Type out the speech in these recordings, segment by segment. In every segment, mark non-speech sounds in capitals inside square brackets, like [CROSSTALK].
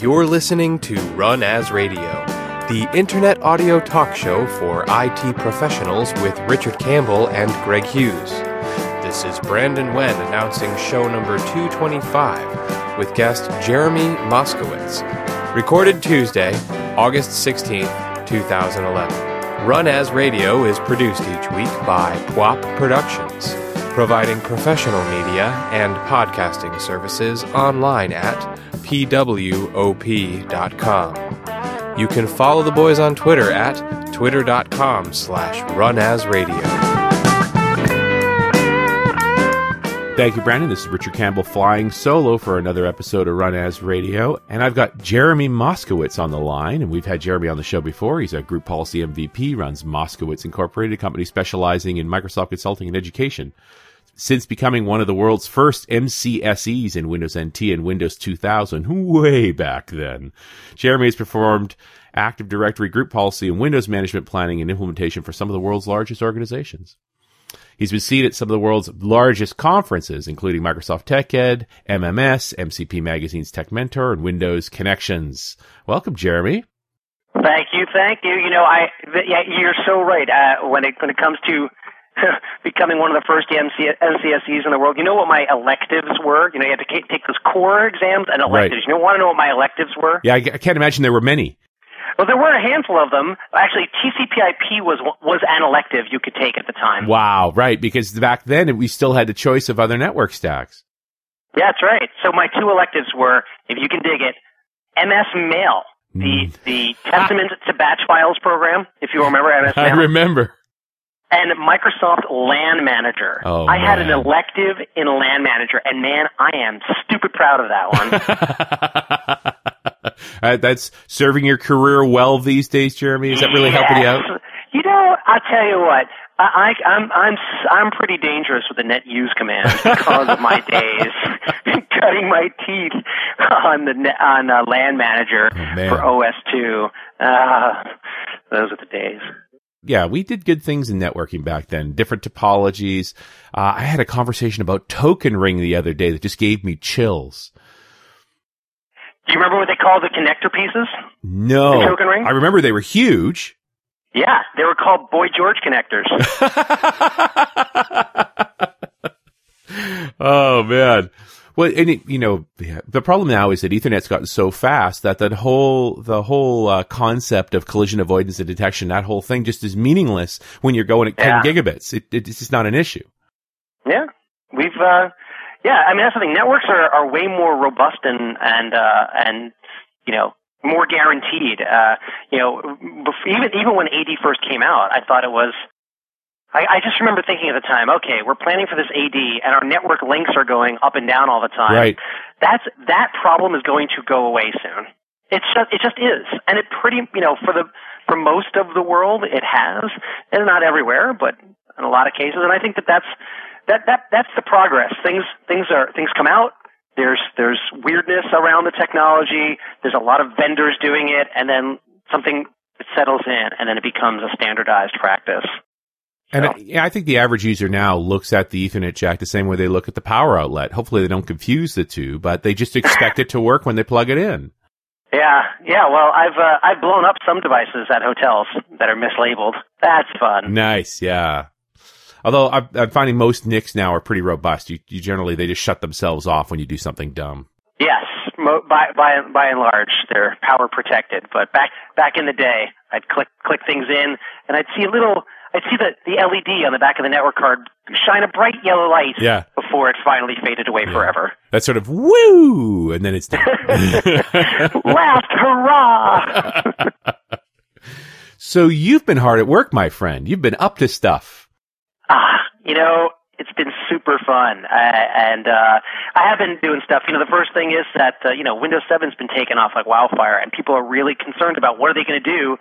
You're listening to Run As Radio, the internet audio talk show for IT professionals with Richard Campbell and Greg Hughes. This is Brandon Wen announcing show number 225 with guest Jeremy Moskowitz. Recorded Tuesday, August 16th, 2011. Run As Radio is produced each week by PWOP Productions providing professional media and podcasting services online at pwop.com. You can follow the boys on Twitter at twitter.com slash runasradio. Thank you, Brandon. This is Richard Campbell flying solo for another episode of Run As Radio. And I've got Jeremy Moskowitz on the line. And we've had Jeremy on the show before. He's a group policy MVP, runs Moskowitz Incorporated, a company specializing in Microsoft consulting and education. Since becoming one of the world's first MCSEs in Windows NT and Windows 2000, way back then, Jeremy has performed Active Directory group policy and Windows management planning and implementation for some of the world's largest organizations. He's been seen at some of the world's largest conferences, including Microsoft TechEd, MMS, MCP Magazine's Tech Mentor, and Windows Connections. Welcome, Jeremy. Thank you, thank you. You know, I yeah, you're so right. Uh, when it when it comes to [LAUGHS] becoming one of the first MC, MCSEs in the world, you know what my electives were? You know, you had to take those core exams and electives. Right. You know, want to know what my electives were? Yeah, I, I can't imagine there were many. Well, there were a handful of them. Actually, TCP/IP was was an elective you could take at the time. Wow, right? Because back then we still had the choice of other network stacks. Yeah, that's right. So my two electives were, if you can dig it, MS Mail, the Mm. the Testament to Batch Files program. If you remember MS [LAUGHS] Mail, I remember. And Microsoft LAN Manager. Oh, I had an elective in LAN Manager, and man, I am stupid proud of that one. [LAUGHS] Uh, That's serving your career well these days, Jeremy. Is that really helping you out? You know, I'll tell you what. I, I, I'm I'm I'm pretty dangerous with the net use command because of my [LAUGHS] days [LAUGHS] cutting my teeth on the net, on uh, LAN Manager Oh, man. for OS2. Uh, those are the days. Yeah, we did good things in networking back then. Different topologies. Uh, I had a conversation about Token Ring the other day that just gave me chills. Do you remember what they called the connector pieces? No, The Token Ring? I remember they were huge. Yeah, they were called Boy George connectors. [LAUGHS] oh man. Well, and it, you know, yeah, the problem now is that Ethernet's gotten so fast that that whole the whole uh, concept of collision avoidance and detection, that whole thing, just is meaningless when you're going at 10 Yeah. gigabits. It, it, it's just not an issue. Yeah, we've uh, yeah. I mean, that's the thing. Networks are, are way more robust and and uh, and you know more guaranteed. Uh, you know, even even when AD first came out, I thought it was. I, I just remember thinking at the time, okay, we're planning for this AD, and our network links are going up and down all the time. Right. That's that problem is going to go away soon. It's just it just is, and it pretty you know for the for most of the world it has, and not everywhere, but in a lot of cases. And I think that that's that that that's the progress. Things things are things come out. There's there's weirdness around the technology. There's a lot of vendors doing it, and then something settles in, and then it becomes a standardized practice. And I, I think the average user now looks at the Ethernet jack the same way they look at the power outlet. Hopefully they don't confuse the two, but they just expect it to work when they plug it in. Yeah, yeah. Well, I've uh, I've blown up some devices at hotels that are mislabeled. That's fun. Nice, yeah. Although I'm, I'm finding most NICs now are pretty robust. You, you generally they just shut themselves off when you do something dumb. Yes, mo- by by by and large, they're power protected. But back back in the day, I'd click click things in, and I'd see a little. I'd see the the LED on the back of the network card shine a bright yellow light Yeah. before it finally faded away forever. That sort of woo, and then it's done. [LAUGHS] [LAUGHS] Last hurrah! [LAUGHS] so you've been hard at work, my friend. You've been up to stuff. Ah, you know, it's been super fun, uh, and uh, I have been doing stuff. You know, the first thing is that uh, you know Windows 7's been taken off like wildfire, and people are really concerned about what are they going to do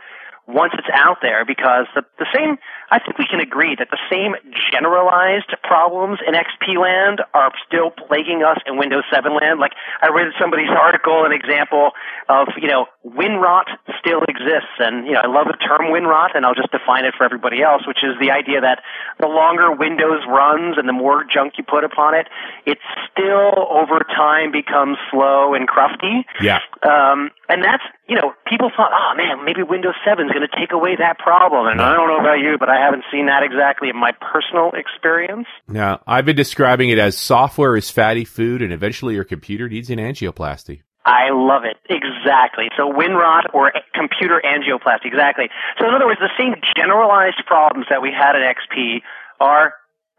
once it's out there because the the same. I think we can agree that the same generalized problems in XP land are still plaguing us in Windows 7 land. Like I read somebody's article, an example of you know wind rot still exists. And, you know, I love the term wind rot, and I'll just define it for everybody else, which is the idea that the longer Windows runs and the more junk you put upon it, it still over time becomes slow and crufty. Yeah. Um, and that's, you know, people thought, oh man, maybe Windows 7 is going to take away that problem. And I don't know about you, but I haven't seen that exactly in my personal experience. Now, I've been describing it as software is fatty food and eventually your computer needs an angioplasty. I love it. Exactly. So wind rot or computer angioplasty. Exactly. So in other words, the same generalized problems that we had at XP are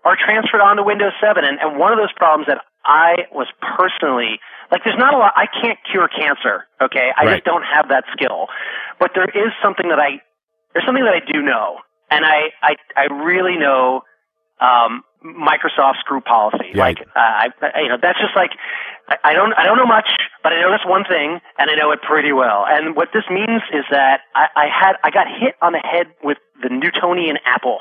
are transferred onto Windows 7. And, and one of those problems that I was personally like, there's not a lot. I can't cure cancer. Okay, I Right. just don't have that skill. But there is something that I there's something that I do know, and I I I really know um, Microsoft's group policy. Like, uh, I, I, you know, that's just like I, I don't I don't know much, but I know this one thing, and I know it pretty well. And what this means is that I, I had I got hit on the head with the Newtonian apple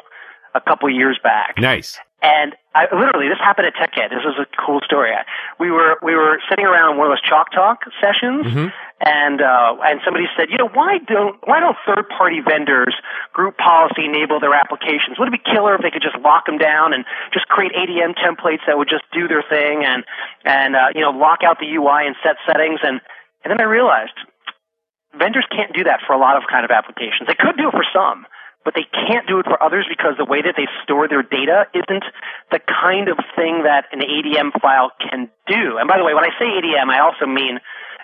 a couple years back. Nice. And I literally, this happened at TechEd. This was a cool story. We were we were sitting around one of those chalk talk sessions, Mhm. and uh, and somebody said, you know, why don't why don't third party vendors group policy enable their applications? Would it be killer if they could just lock them down and just create ADM templates that would just do their thing and and uh, you know lock out the UI and set settings and and then I realized vendors can't do that for a lot of kind of applications. They could do it for some, but they can't do it for others because the way that they store their data isn't the kind of thing that an ADM file can do. And by the way, when I say ADM, I also mean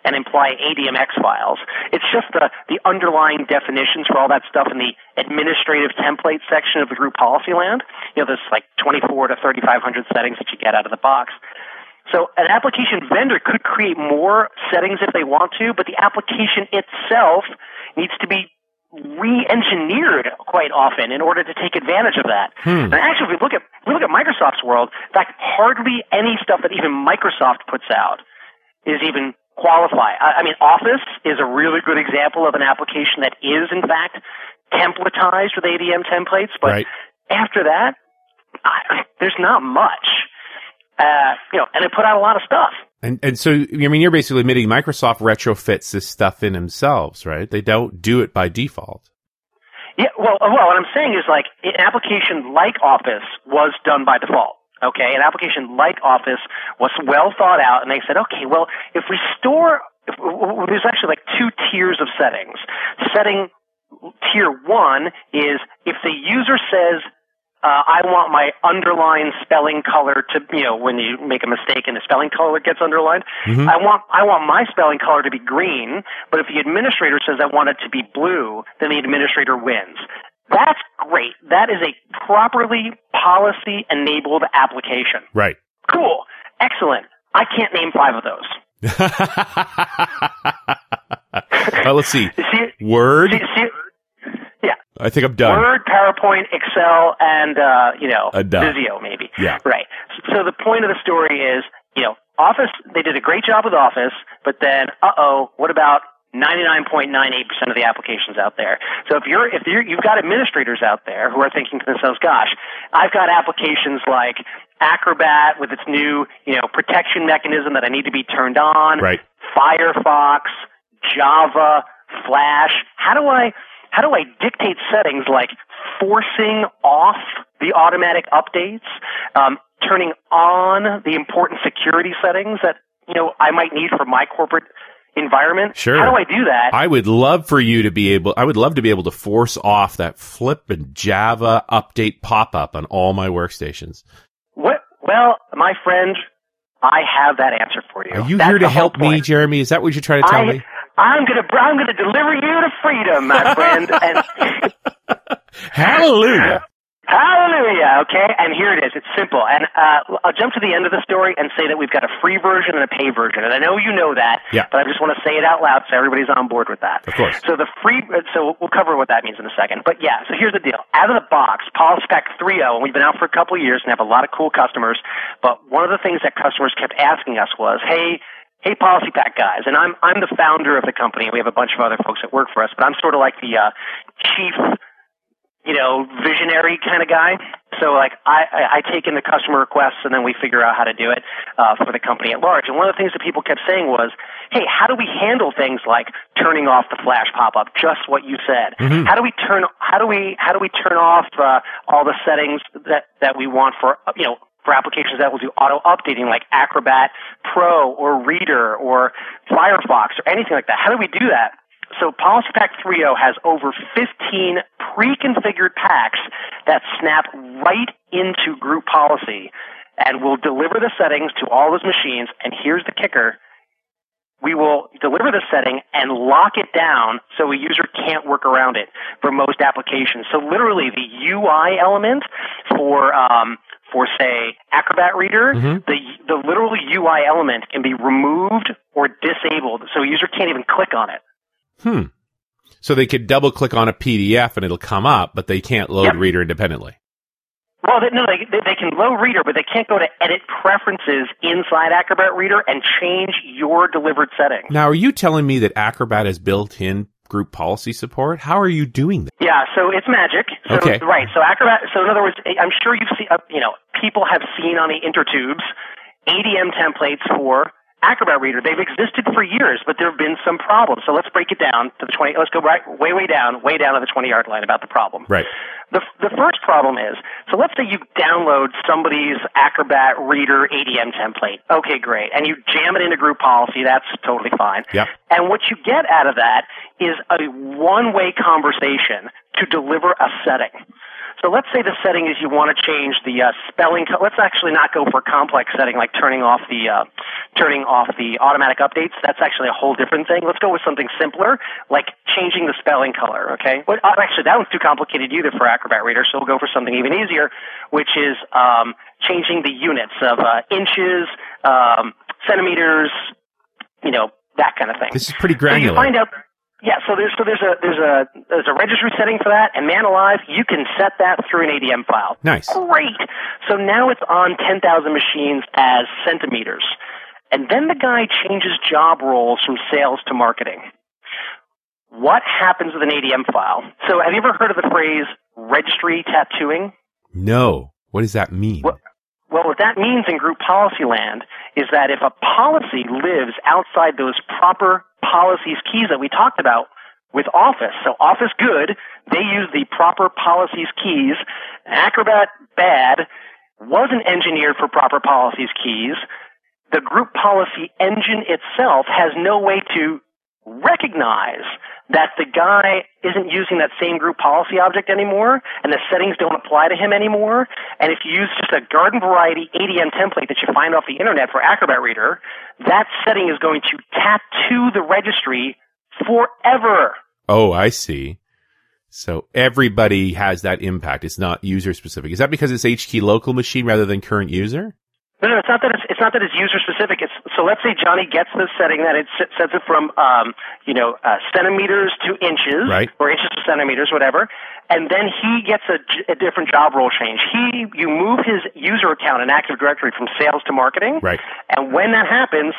and imply ADMX files. It's just the, the underlying definitions for all that stuff in the administrative template section of the group policy land. You know, there's like 24 to 3,500 settings that you get out of the box. So an application vendor could create more settings if they want to, but the application itself needs to be re-engineered quite often in order to take advantage of that. Hmm. And actually, if we look at if we look at Microsoft's world, in fact, hardly any stuff that even Microsoft puts out is even qualify. I, I mean, Office is a really good example of an application that is, in fact, templatized with ADM templates. But Right. after that, I, there's not much. Uh, you know, and they put out a lot of stuff. And and so I mean you're basically admitting Microsoft retrofits this stuff in themselves, right? They don't do it by default. Yeah, well, uh, well, what I'm saying is like an application like Office was done by default. Okay, an application like Office was well thought out, and they said, okay, well, if we store, if, there's actually like two tiers of settings. Setting tier one is if the user says, uh, I want my underline spelling color to, you know, when you make a mistake and the spelling color gets underlined, Mhm. I want I want my spelling color to be green, but if the administrator says I want it to be blue, then the administrator wins. That's great. That is a properly policy enabled application. Right. Cool. Excellent. I can't name five of those. [LAUGHS] well, let's see. [LAUGHS] See, Word. see, see. I think I'm done. Word, PowerPoint, Excel, and uh, you know. Visio maybe. Yeah. Right. So the point of the story is, you know, Office. They did a great job with Office, but then, uh oh, what about 99.98% of the applications out there? So if you're if you're, you've got administrators out there who are thinking to themselves, "Gosh, I've got applications like Acrobat with its new, you know, protection mechanism that I need to be turned on." Right. Firefox, Java, Flash. How do I how do I dictate settings like forcing off the automatic updates, um, turning on the important security settings that you know I might need for my corporate environment? Sure. How do I do that? I would love for you to be able. I would love to be able to force off that flip and Java update pop up on all my workstations. what? Well, my friend, I have that answer for you. Are you That's here to help me. Jeremy? Is that what you're trying to tell I, me? I'm gonna I'm gonna deliver you to freedom, my friend. And [LAUGHS] Hallelujah. Hallelujah. Okay, and here it is. It's simple. And uh, I'll jump to the end of the story and say that we've got a free version and a pay version. And I know you know that, Yeah. but I just want to say it out loud so everybody's on board with that. Of course. So the free. So we'll cover what that means in a second. But yeah. So here's the deal. Out of the box, PolicyPak 3.0, and we've been out for a couple of years and have a lot of cool customers. But one of the things that customers kept asking us was, "Hey." Hey, PolicyPak guys, and I'm I'm the founder of the company. We have a bunch of other folks that work for us, but I'm sort of like the uh, chief you know, visionary kind of guy. So like I, I, I take in the customer requests and then we figure out how to do it uh, for the company at large. And one of the things that people kept saying was, "Hey, how do we handle things like turning off the flash pop-up?" Just what you said. Mhm. How do we turn? How do we? How do we turn off uh, all the settings that that we want for you know for applications that will do auto updating like Acrobat Pro or Reader or Firefox or anything like that? How do we do that? So PolicyPak 3.0 has over 15 pre-configured packs that snap right into group policy and will deliver the settings to all those machines. And here's the kicker. We will deliver the setting and lock it down so a user can't work around it for most applications. So literally the UI element for, um, for say Acrobat Reader, Mhm. the, the literal UI element can be removed or disabled so a user can't even click on it. Hmm. So they could double click on a PDF and it'll come up, but they can't load Yep. Reader independently. Well, they, no, they, they they can load Reader, but they can't go to edit preferences inside Acrobat Reader and change your delivered setting. Now, are you telling me that Acrobat has built in group policy support? How are you doing that? Yeah, so it's magic. So, Okay. Right. So Acrobat. So in other words, I'm sure you've seen. Uh, you know, people have seen on the intertubes ADM templates for Acrobat Reader. They've existed for years, but there have been some problems. So let's break it down to the 20. Let's go right way, way down, way down to the 20 yard line about the problem. Right. The, the first problem is, so let's say you download somebody's Acrobat Reader ADM template. Okay, great. And you jam it into group policy. That's totally fine. Yep. And what you get out of that is a one-way conversation to deliver a setting. So let's say the setting is you want to change the uh, spelling. Co- let's actually not go for a complex setting like turning off the uh, turning off the automatic updates. That's actually a whole different thing. Let's go with something simpler, like changing the spelling color. Okay. Well, uh, actually, that one's too complicated either for Acrobat Reader. So we'll go for something even easier, which is um, changing the units of uh, inches, um, centimeters, you know, that kind of thing. This is pretty So you granular. find out. Yeah, so there's so there's a there's a there's a registry setting for that, and man alive, you can set that through an ADM file. Nice. Great. So now it's on 10,000 machines as centimeters, and then the guy changes job roles from sales to marketing. What happens with an ADM file? So have you ever heard of the phrase registry tattooing? No. What does that mean? Well, well, what that means in group policy land is that if a policy lives outside those proper policies keys that we talked about with Office, so Office good, they use the proper policies keys. Acrobat bad, wasn't engineered for proper policies keys. The group policy engine itself has no way to recognize that the guy isn't using that same group policy object anymore and the settings don't apply to him anymore. And if you use just a garden variety ADM template that you find off the internet for Acrobat Reader, that setting is going to tattoo the registry forever. Oh, I see. So everybody has that impact. It's not user specific. Is that because it's HKey local machine rather than current user? No, no, it's not that it's, it's not that it's user specific. It's so let's say Johnny gets this setting that it sets it from um, you know uh, centimeters to inches, Right. or inches to centimeters, whatever, and then he gets a different job role change. He you move his user account in Active Directory from sales to marketing, Right. and when that happens,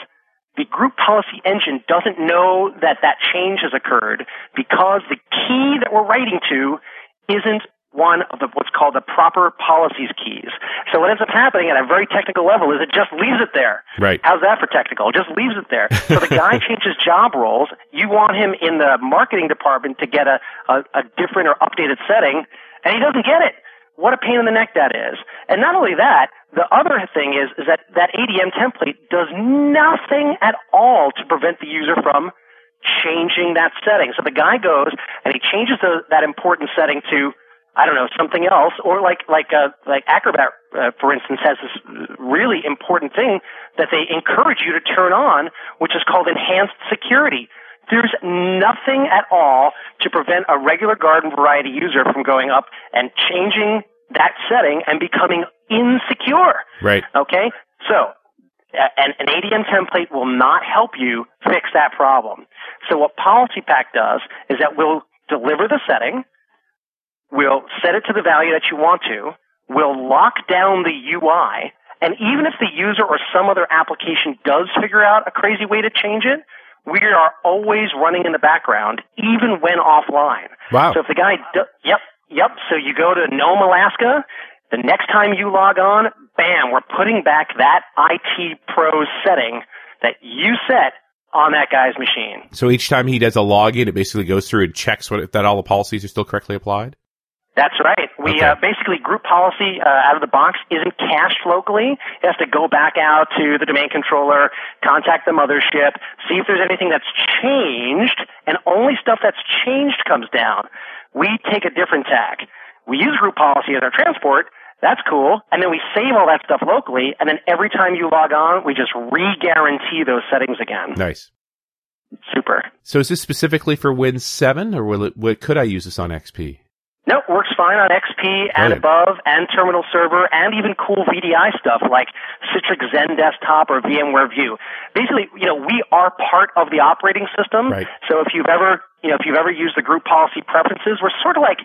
the group policy engine doesn't know that that change has occurred because the key that we're writing to isn't one of the what's called the proper policies keys. So what ends up happening at a very technical level is it just leaves it there. Right. How's that for technical? It just leaves it there. So the guy [LAUGHS] changes job roles. You want him in the marketing department to get a, a, a different or updated setting, and he doesn't get it. What a pain in the neck that is. And not only that, the other thing is, is that that ADM template does nothing at all to prevent the user from changing that setting. So the guy goes and he changes the, that important setting to, I don't know, something else, or like like uh, like Acrobat, uh, for instance, has this really important thing that they encourage you to turn on, which is called enhanced security. There's nothing at all to prevent a regular garden variety user from going up and changing that setting and becoming insecure. Right. Okay? So, an, an ADM template will not help you fix that problem. So what PolicyPak does is that we'll deliver the setting, we'll set it to the value that you want to, we'll lock down the UI, and even if the user or some other application does figure out a crazy way to change it, we are always running in the background, even when offline. Wow. So if the guy, do, yep, yep. So you go to Nome, Alaska, The next time you log on, bam, we're putting back that IT Pro setting that you set on that guy's machine. So each time he does a login, it basically goes through and checks what, that all the policies are still correctly applied? That's right. We Okay. uh, basically group policy uh, out of the box isn't cached locally. It has to go back out to the domain controller, contact the mothership, see if there's anything that's changed, and only stuff that's changed comes down. We take a different tack. We use group policy as our transport. That's cool. And then we save all that stuff locally, and then every time you log on, we just re-guarantee those settings again. Nice. Super. So is this specifically for Win 7 or will it, what, could I use this on XP? Nope, works fine on XP and Brilliant. above and terminal server and even cool VDI stuff like Citrix XenDesktop or VMware View. Basically, you know, we are part of the operating system. Right. So if you've ever, you know, if you've ever used the group policy preferences, we're sort of like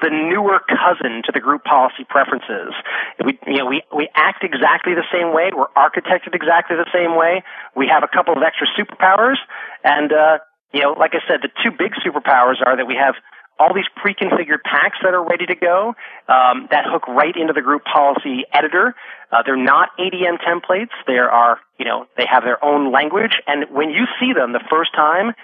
the newer cousin to the group policy preferences. We, you know, we, we act exactly the same way. We're architected exactly the same way. We have a couple of extra superpowers and, uh, you know, like I said, the two big superpowers are that we have all these pre-configured packs that are ready to go um, that hook right into the group policy editor. Uh, they're not ADM templates. They are, you know, they have their own language, and when you see them the first time,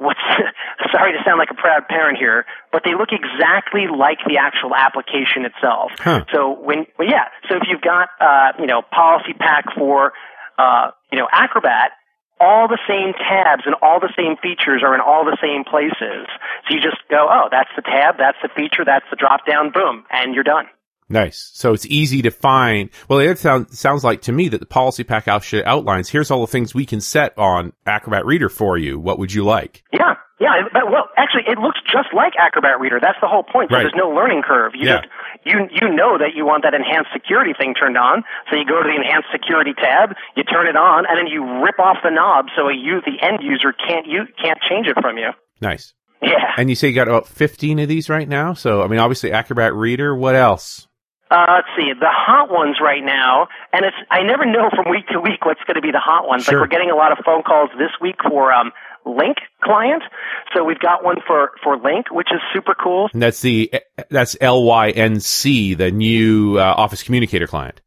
what's [LAUGHS] sorry to sound like a proud parent here, but they look exactly like the actual application itself. Huh. So when, well, yeah, so if you've got, uh, you know, PolicyPak for, uh, you know, Acrobat, all the same tabs and all the same features are in all the same places. So you just go, oh, that's the tab, that's the feature, that's the drop down, boom, and you're done. Nice. So it's easy to find. Well, it sounds, sounds like to me that the PolicyPak outlines, here's all the things we can set on Acrobat Reader for you. What would you like? Yeah, yeah. But well, actually, it looks just like Acrobat Reader. That's the whole point. So Right. there's no learning curve. You Yeah. just you you know that you want that enhanced security thing turned on. So you go to the enhanced security tab, you turn it on, and then you rip off the knob so a you the end user can't you can't change it from you. Nice. Yeah. And you say you got about 15 of these right now. So, I mean, obviously Acrobat Reader. What else? Uh, let's see, the hot ones right now, and it's I never know from week to week what's going to be the hot ones. Sure. Like we're getting a lot of phone calls this week for um, Lync client, so we've got one for for Lync, which is super cool. And that's the, that's LYNC, the new uh, Office Communicator client.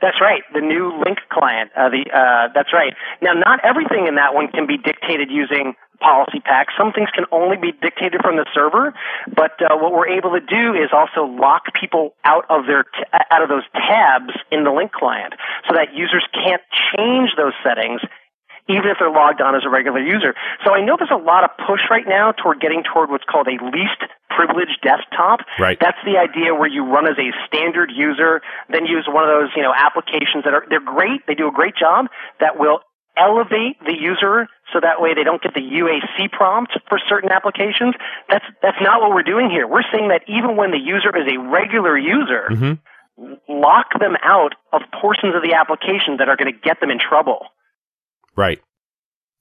That's right, the new Lync client. Uh, the uh, that's right. Now, not everything in that one can be dictated using PolicyPak. Some things can only be dictated from the server, but uh, what we're able to do is also lock people out of their t- out of those tabs in the Lync client, so that users can't change those settings even if they're logged on as a regular user. So I know there's a lot of push right now toward getting toward what's called a least privileged desktop. Right. That's the idea where you run as a standard user, then use one of those, you know, applications that are they're great, they do a great job that will elevate the user so that way they don't get the UAC prompt for certain applications. That's that's not what we're doing here. We're saying that even when the user is a regular user, hmm lock them out of portions of the application that are going to get them in trouble. Right.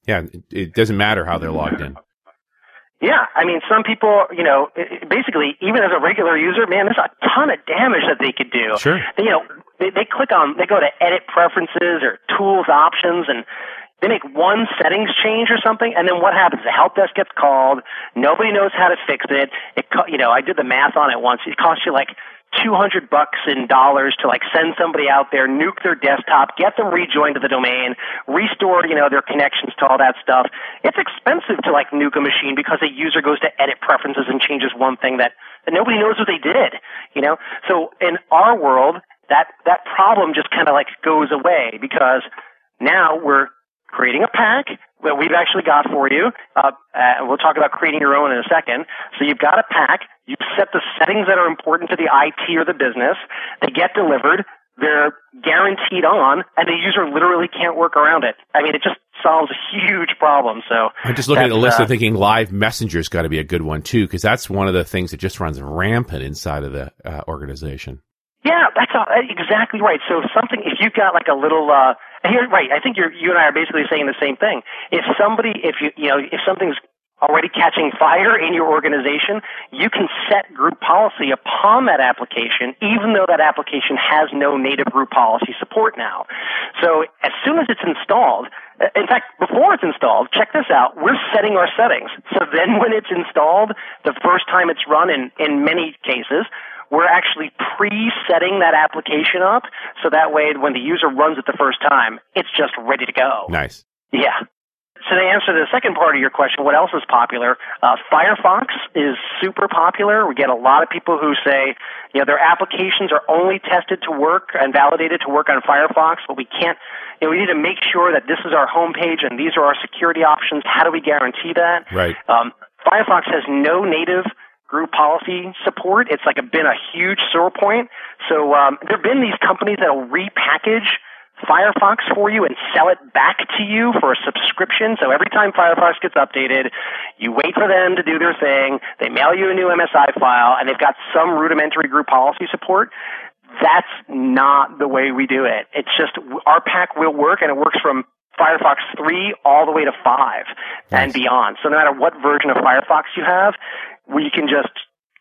Yeah. It, it doesn't matter how they're logged in. Yeah, I mean, some people, you know, basically, even as a regular user, man, there's a ton of damage that they could do. Sure. You know, they, they click on, they go to edit preferences or tools options and they make one settings change or something, and then what happens? The help desk gets called. Nobody knows how to fix it. It, you know, I did the math on it once. It costs you like 200 bucks in dollars to like send somebody out there, nuke their desktop, get them rejoined to the domain, restore, you know, their connections to all that stuff. It's expensive to like nuke a machine because a user goes to edit preferences and changes one thing that, that nobody knows what they did, you know? So in our world, that, that problem just kind of like goes away because now we're creating a pack that we've actually got for you. Uh, uh, we'll talk about creating your own in a second. So you've got a pack. You set the settings that are important to the IT or the business. They get delivered. They're guaranteed on, and the user literally can't work around it. I mean, it just solves a huge problem. So I'm just looking at the list uh, and thinking live messenger's got to be a good one too, because that's one of the things that just runs rampant inside of the uh, organization. Yeah, that's all, uh, exactly right. So if something, if you've got like a little, uh, here, right, I think you're, you and I are basically saying the same thing. If somebody, if you, you know, if something's already catching fire in your organization, you can set group policy upon that application, even though that application has no native group policy support now. So as soon as it's installed, uh, in fact, before it's installed, check this out. We're setting our settings. So then when it's installed, the first time it's run in, in many cases, we're actually pre-setting that application up so that way when the user runs it the first time, it's just ready to go. Nice. Yeah. So to answer the second part of your question, what else is popular? Uh, Firefox is super popular. We get a lot of people who say, you know, their applications are only tested to work and validated to work on Firefox, but we can't, you know, we need to make sure that this is our homepage and these are our security options. How do we guarantee that? Right. Um, Firefox has no native group policy support. It's like a, been a huge sore point. So um, there have been these companies that will repackage Firefox for you and sell it back to you for a subscription. So every time Firefox gets updated, you wait for them to do their thing. They mail you a new MSI file and they've got some rudimentary group policy support. That's not the way we do it. It's just our pack will work and it works from Firefox 3 all the way to 5 nice. and beyond. So no matter what version of Firefox you have, we can just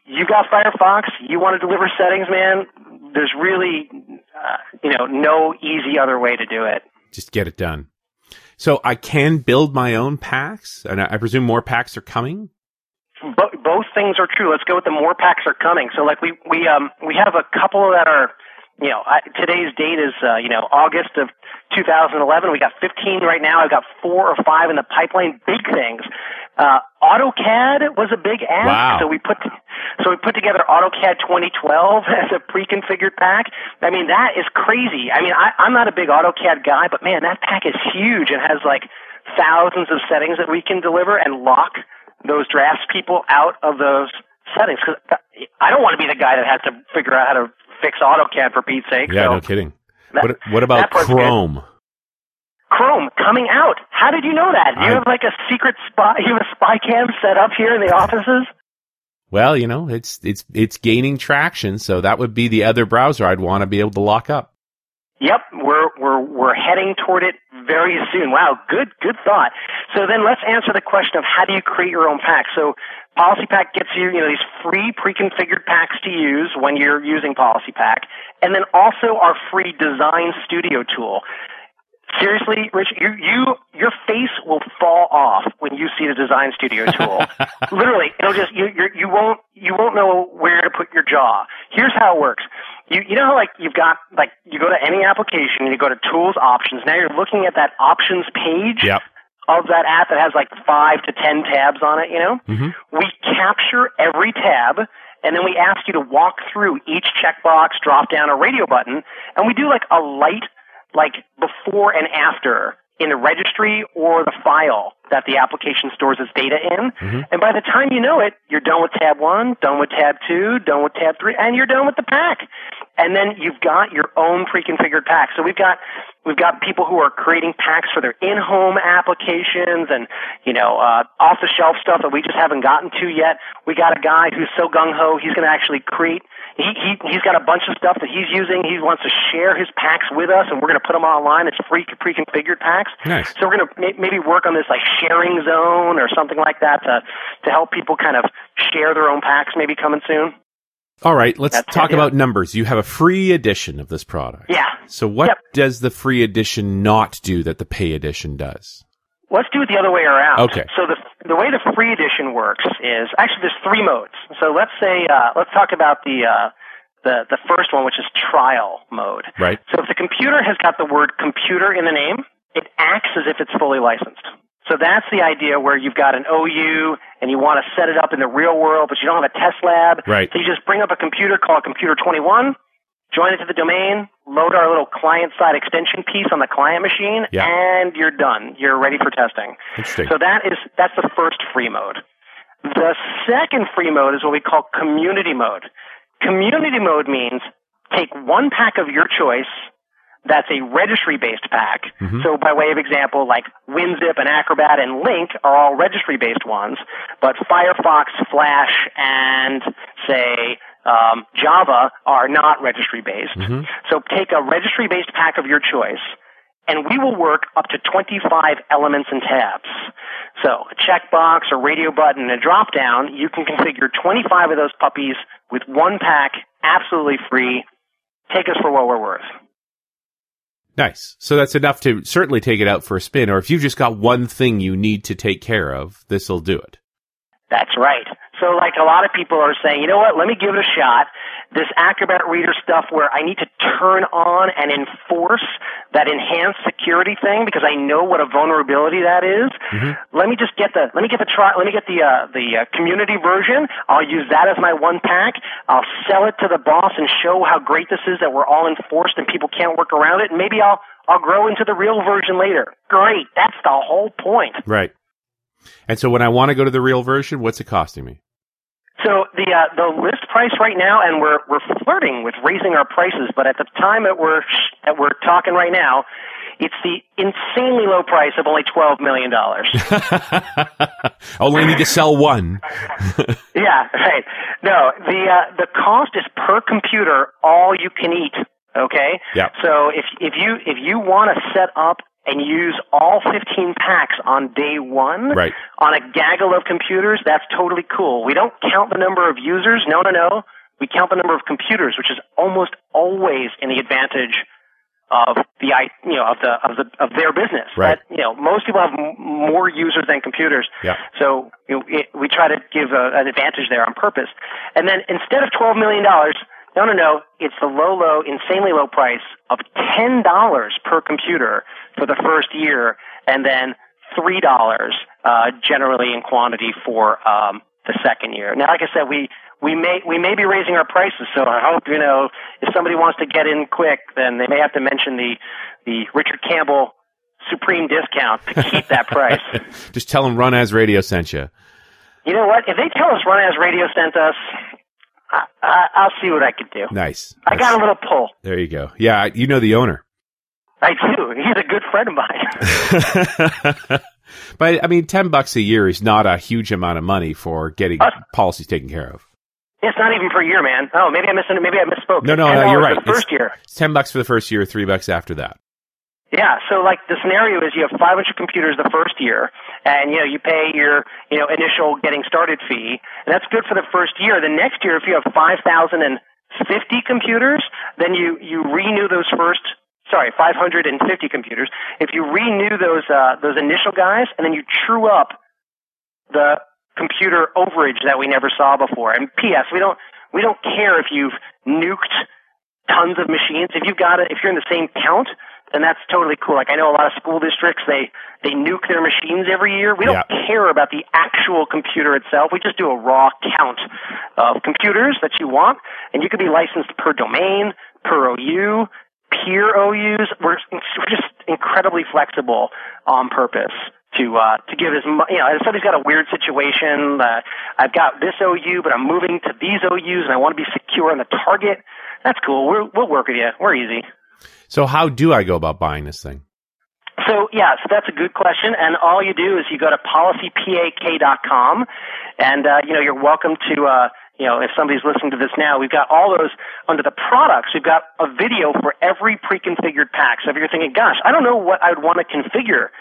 you got Firefox, you want to deliver settings, man, there's really, uh, you know, no easy other way to do it. Just get it done. So I can build my own packs, and I presume more packs are coming. Bo- both things are true. Let's go with the more packs are coming. So, like we we um we have a couple that are, you know, I, today's date is uh, you know August of 2011. We got 15 right now. I've got four or five in the pipeline. Big things. Uh, AutoCAD was a big ask, wow. so we put so we put together AutoCAD 2012 [LAUGHS] as a pre-configured pack. I mean, that is crazy. I mean, I, I'm not a big AutoCAD guy, but man, that pack is huge and has like thousands of settings that we can deliver and lock those drafts people out of those settings. Because I don't want to be the guy that has to figure out how to fix AutoCAD for Pete's sake. Yeah, so no kidding. That, what, what about Chrome? Good. Chrome coming out. How did you know that? Do you I, have like a secret spy? [LAUGHS] You have a spy cam set up here in the offices? Well, you know, it's it's it's gaining traction, so that would be the other browser I'd want to be able to lock up. Yep, we're we're we're heading toward it very soon. Wow, good good thought. So then let's answer the question of how do you create your own pack. So PolicyPak gets you, you know, these free pre-configured packs to use when you're using PolicyPak, and then also our free Design Studio tool. Seriously, Rich, you, you, your face will fall off when you see the Design Studio tool. [LAUGHS] Literally, it'll just you, you, you won't, you won't know where to put your jaw. Here's how it works. You, you know how like you've got like you go to any application and you go to Tools Options. Now you're looking at that Options page. Yep. Of that app that has like five to ten tabs on it, you know, mm-hmm. we capture every tab and then we ask you to walk through each checkbox, drop down a radio button, and we do like a light like before and after in the registry or the file that the application stores its data in. Mm-hmm. And by the time you know it, you're done with tab one, done with tab two, done with tab three, and you're done with the pack. And then you've got your own pre-configured pack. So we've got we've got people who are creating packs for their in-home applications and you know uh, off-the-shelf stuff that we just haven't gotten to yet. We got a guy who's so gung ho, he's going to actually create he, he he's got a bunch of stuff that he's using. He wants to share his packs with us, and we're going to put them online. It's free pre-configured packs. Nice. So we're going to ma- maybe work on this like sharing zone or something like that to to help people kind of share their own packs. Maybe coming soon. All right, let's That's talk about numbers. You have a free edition of this product. Yeah. So what Yep. does the free edition not do that the pay edition does? Let's do it the other way around. Okay. So the the way the free edition works is actually there's three modes. So let's say uh, let's talk about the uh, the the first one, which is trial mode. Right. So if the computer has got the word computer in the name, it acts as if it's fully licensed. So that's the idea where you've got an OU and you want to set it up in the real world, but you don't have a test lab. Right. So you just bring up a computer called Computer 21, join it to the domain, load our little client side extension piece on the client machine, Yeah. and you're done. You're ready for testing. Interesting. So that is that's the first free mode. The second free mode is what we call community mode. Community mode means take one pack of your choice that's a registry based pack. Mhm. So by way of example, like WinZip and Acrobat and Lync are all registry based ones, but Firefox, Flash, and say um, Java are not registry based. Mhm. So take a registry based pack of your choice and we will work up to 25 elements and tabs. So a checkbox, a radio button, a drop down, you can configure 25 of those puppies with one pack, absolutely free. Take us for what we're worth. Nice. So that's enough to certainly take it out for a spin. Or if you've just got one thing you need to take care of, this'll do it. That's right. So like a lot of people are saying, you know what, let me give it a shot. This Acrobat Reader stuff where I need to turn on and enforce that enhanced security thing because I know what a vulnerability that is. Mm-hmm. Let me just get the, let me get the try, let me get the, uh, the uh, community version. I'll use that as my one pack. I'll sell it to the boss and show how great this is that we're all enforced and people can't work around it. And maybe I'll, I'll grow into the real version later. Great. That's the whole point. Right. And so when I want to go to the real version, what's it costing me? So the uh, the list price right now, and we're we're flirting with raising our prices, but at the time that we're that we're talking right now, it's the insanely low price of only twelve million dollars. [LAUGHS] only need to sell one. [LAUGHS] yeah, right. No, the uh, the cost is per computer, all you can eat. Okay. Yeah. So if if you if you want to set up and use all 15 packs on day one right. on a gaggle of computers, that's totally cool. We don't count the number of users. No, no, no. We count the number of computers, which is almost always in the advantage of the you know of the of the of their business. Right. That, you know, most people have m- more users than computers. Yeah. So you know, it, we try to give a, an advantage there on purpose. And then instead of twelve million dollars, no, no, no. It's the low, low, insanely low price of ten dollars per computer for the first year, and then three dollars uh, generally in quantity for um, the second year. Now, like I said, we we may we may be raising our prices, so I hope you know if somebody wants to get in quick, then they may have to mention the the Richard Campbell supreme discount to keep that [LAUGHS] price. Just tell them Run As Radio sent you. You know what? If they tell us Run As Radio sent us, I, will see what I can do. Nice. I got a little pull. There you go. Yeah, you know the owner. I do. [LAUGHS] He's a good friend of mine. [LAUGHS] [LAUGHS] but I mean, ten bucks a year is not a huge amount of money for getting uh, policies taken care of. It's not even per year, man. Oh, maybe I missed. Maybe I misspoke. No, no, no you're right. The first it's, year. Ten bucks for the first year, three bucks after that. Yeah, so like the scenario is you have 500 computers the first year, and you know you pay your you know initial getting started fee, and that's good for the first year. The next year, if you have 5,050 computers, then you you renew those first sorry 550 computers. If you renew those uh, those initial guys, and then you true up the computer overage that we never saw before. And P.S. We don't we don't care if you've nuked tons of machines. If you've got it, if you're in the same count and that's totally cool. Like I know a lot of school districts they they nuke their machines every year. We don't yeah. care about the actual computer itself. We just do a raw count of computers that you want, and you can be licensed per domain, per OU, peer OUs. We're we're just incredibly flexible on purpose to uh, to give as much. You know, if somebody's got a weird situation, uh, I've got this OU, but I'm moving to these OUs, and I want to be secure on the target. That's cool. We're, we'll work with you. We're easy. So how do I go about buying this thing? So yeah, so that's a good question. And all you do is you go to policypak.com, and uh, you know you're welcome to. Uh, you know, if somebody's listening to this now, we've got all those under the products. We've got a video for every pre-configured pack. So if you're thinking, gosh, I don't know what I would want to configure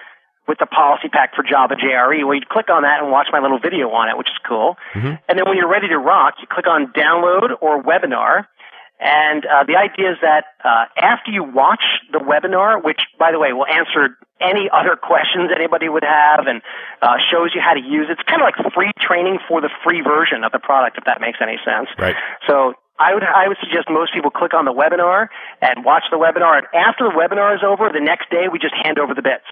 with the PolicyPak for Java JRE, well, you'd click on that and watch my little video on it, which is cool. Mm-hmm. And then when you're ready to rock, you click on download or webinar, and uh, the idea is that uh, after you watch the webinar, which, by the way, will answer any other [LAUGHS] questions anybody would have and uh, shows you how to use it, it's kind of like free training for the free version of the product, if that makes any sense. Right. So I would I would suggest most people click on the webinar and watch the webinar, and after the webinar is over, the next day we just hand over the bits.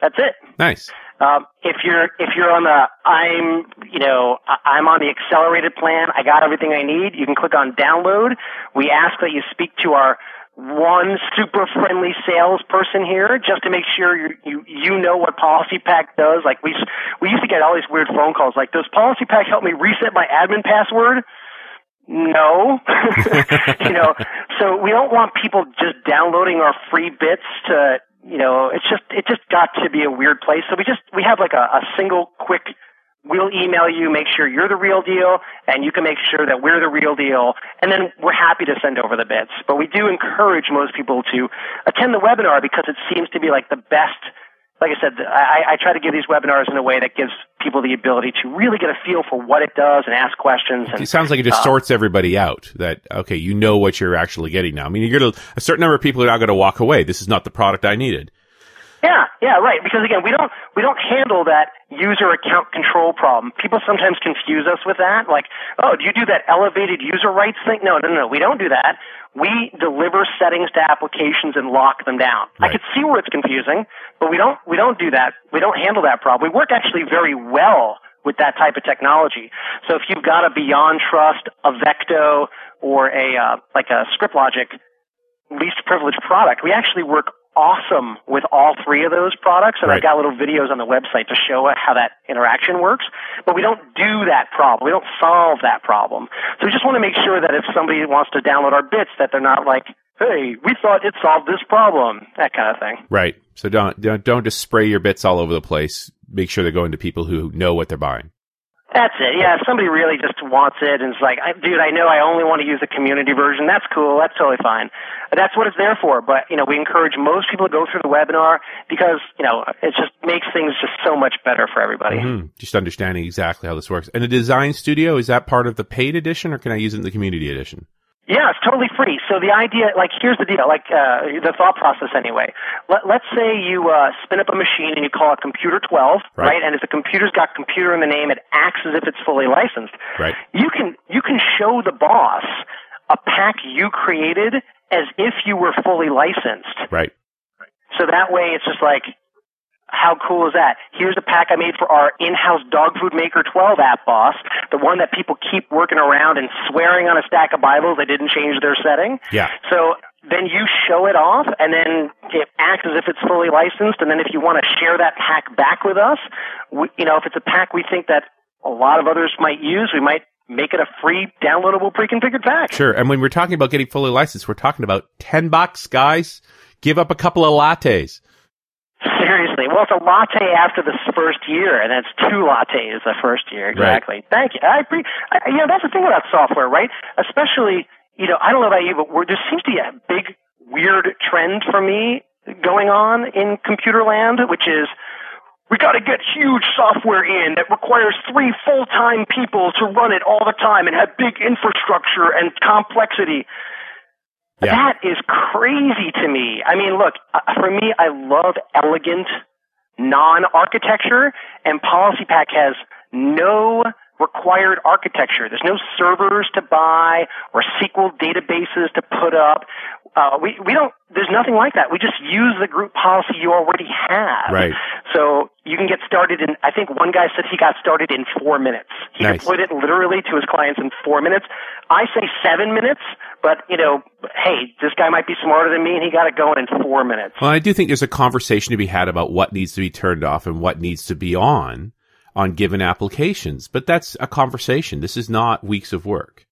That's it. Nice. Um, if you're if you're on the I'm you know I'm on the accelerated plan, I got everything I need. You can click on download. We ask that you speak to our one super friendly salesperson here just to make sure you you you know what PolicyPak does. Like we we used to get all these weird phone calls like, "Does PolicyPak help me reset my admin password?" No, [LAUGHS] you know. [LAUGHS] So we don't want people just downloading our free bits to you know, it's just it just got to be a weird place. So we just we have like a, a single quick we'll email you, make sure you're the real deal, and you can make sure that we're the real deal, and then we're happy to send over the bits. But we do encourage most people to attend the webinar because it seems to be like the best like I said, I, I try to give these webinars in a way that gives people the ability to really get a feel for what it does and ask questions. And, it sounds like it just uh, sorts everybody out. That okay, you know what you're actually getting now. I mean, you're gonna a certain number of people are now going to walk away. This is not the product I needed. Yeah, yeah, right. Because again, we don't we don't handle that user account control problem. People sometimes confuse us with that. Like, oh, do you do that elevated user rights thing? No, no, no, we don't do that. We deliver settings to applications and lock them down. Right. I could see where it's confusing, but we don't we don't do that. We don't handle that problem. We work actually very well with that type of technology. So if you've got a Beyond Trust, Avecto, or a uh, like a ScriptLogic least privileged product, we actually work awesome with all three of those products. And Right. I've got little videos on the website to show how that interaction works. But we don't do that problem. We don't solve that problem. So we just want to make sure that if somebody wants to download our bits, that they're not like, hey, we thought it solved this problem, that kind of thing. Right. So don't don't don't just spray your bits all over the place. Make sure they're going to people who know what they're buying. That's it. Yeah, if somebody really just wants it and is like, I, dude, I know I only want to use the community version. That's cool. That's totally fine. That's what it's there for. But, you know, we encourage most people to go through the webinar because, you know, it just makes things just so much better for everybody. Hmm. Just understanding exactly how this works. And the design studio is that part of the paid edition, or can I use it in the community edition? Yeah, it's totally free. So the idea, like, here's the deal, like, uh, the thought process anyway. Let, let's say you, uh, spin up a machine and you call it Computer 12, Right. right? And if the computer's got computer in the name, it acts as if it's fully licensed. Right. You can, you can show the boss a pack you created as if you were fully licensed. Right. So that way it's just like, how cool is that? Here's a pack I made for our in-house dog food maker 12 app boss, the one that people keep working around and swearing on a stack of Bibles they didn't change their setting. Yeah. So then you show it off and then it acts as if it's fully licensed and then if you want to share that pack back with us, we, you know, if it's a pack we think that a lot of others might use, we might make it a free downloadable pre-configured pack. Sure. And when we're talking about getting fully licensed, we're talking about ten bucks, guys. Give up a couple of lattes. Seriously. Well, it's a latte after the first year, and that's two lattes the first year. Exactly. Thank you. I agree. I, you know, that's the thing about software, right? Especially, you know, I don't know about you, but we're, there seems to be a big, weird trend for me going on in computer land, which is we got to get huge software in that requires three full-time people to run it all the time and have big infrastructure and complexity. Yeah. That is crazy to me. I mean, look, uh, for me, I love elegant non-architecture, and Policy PolicyPak has no required architecture. There's no servers to buy or SQL databases to put up. Uh, we, we don't, there's nothing like that. We just use the group policy you already have. Right. So you can get started in, I think one guy said he got started in four minutes. He Nice. deployed it literally to his clients in four minutes. I say seven minutes, but you know, hey, this guy might be smarter than me and he got it going in four minutes. Well, I do think there's a conversation to be had about what needs to be turned off and what needs to be on on given applications. But that's a conversation. This is not weeks of work.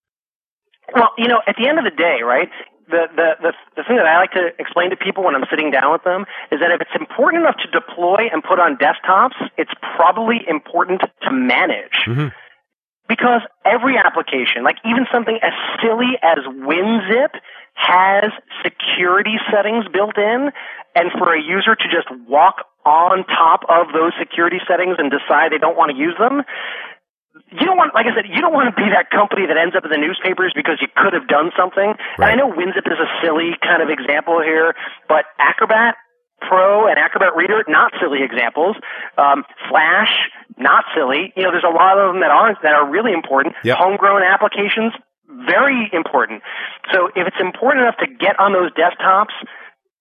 Well, you know, at the end of the day, right? The, the the the thing that I like to explain to people when I'm sitting down with them is that if it's important enough to deploy and put on desktops, it's probably important to manage. Mhm. Because every application, like even something as silly as WinZip, has security settings built in, and for a user to just walk on top of those security settings and decide they don't want to use them, you don't want, like I said, you don't want to be that company that ends up in the newspapers because you could have done something. And I know WinZip is a silly kind of example here, but Acrobat Pro and Acrobat Reader, not silly examples. Um, Flash, not silly. You know, there's a lot of them that aren't, that are really important. Yep. Homegrown applications, very important. So if it's important enough to get on those desktops,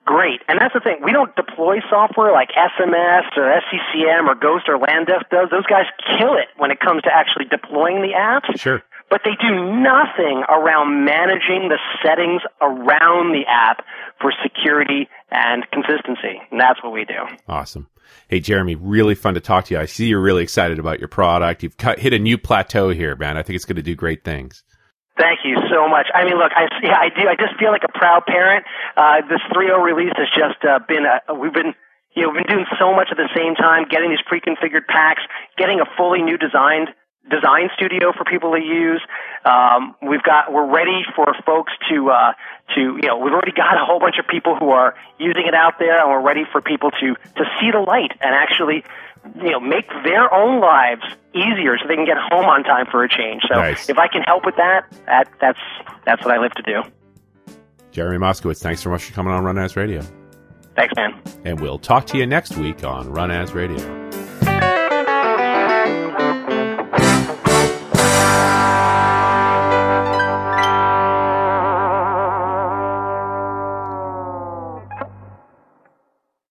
great. And that's the thing. We don't deploy software like SMS or SCCM or Ghost or Landesk does. Those guys kill it when it comes to actually deploying the apps. Sure. But they do nothing around managing the settings around the app for security and consistency. And that's what we do. Awesome. Hey, Jeremy, really fun to talk to you. I see you're really excited about your product. You've cut, hit a new plateau here, man. I think it's going to do great things. Thank you so much. I mean, look, I, yeah, I do. I just feel like a proud parent. Uh, this 3.0 release has just uh, been, a, we've been, you know, we've been doing so much at the same time, getting these pre-configured packs, getting a fully new designed design studio for people to use. Um, we've got, we're ready for folks to, uh, to, you know, we've already got a whole bunch of people who are using it out there and we're ready for people to, to see the light and actually, you know, make their own lives easier so they can get home on time for a change. So Nice. if I can help with that, that, that's, that's what I live to do. Jeremy Moskowitz, thanks so much for coming on Run As Radio. Thanks, man. And we'll talk to you next week on Run As Radio.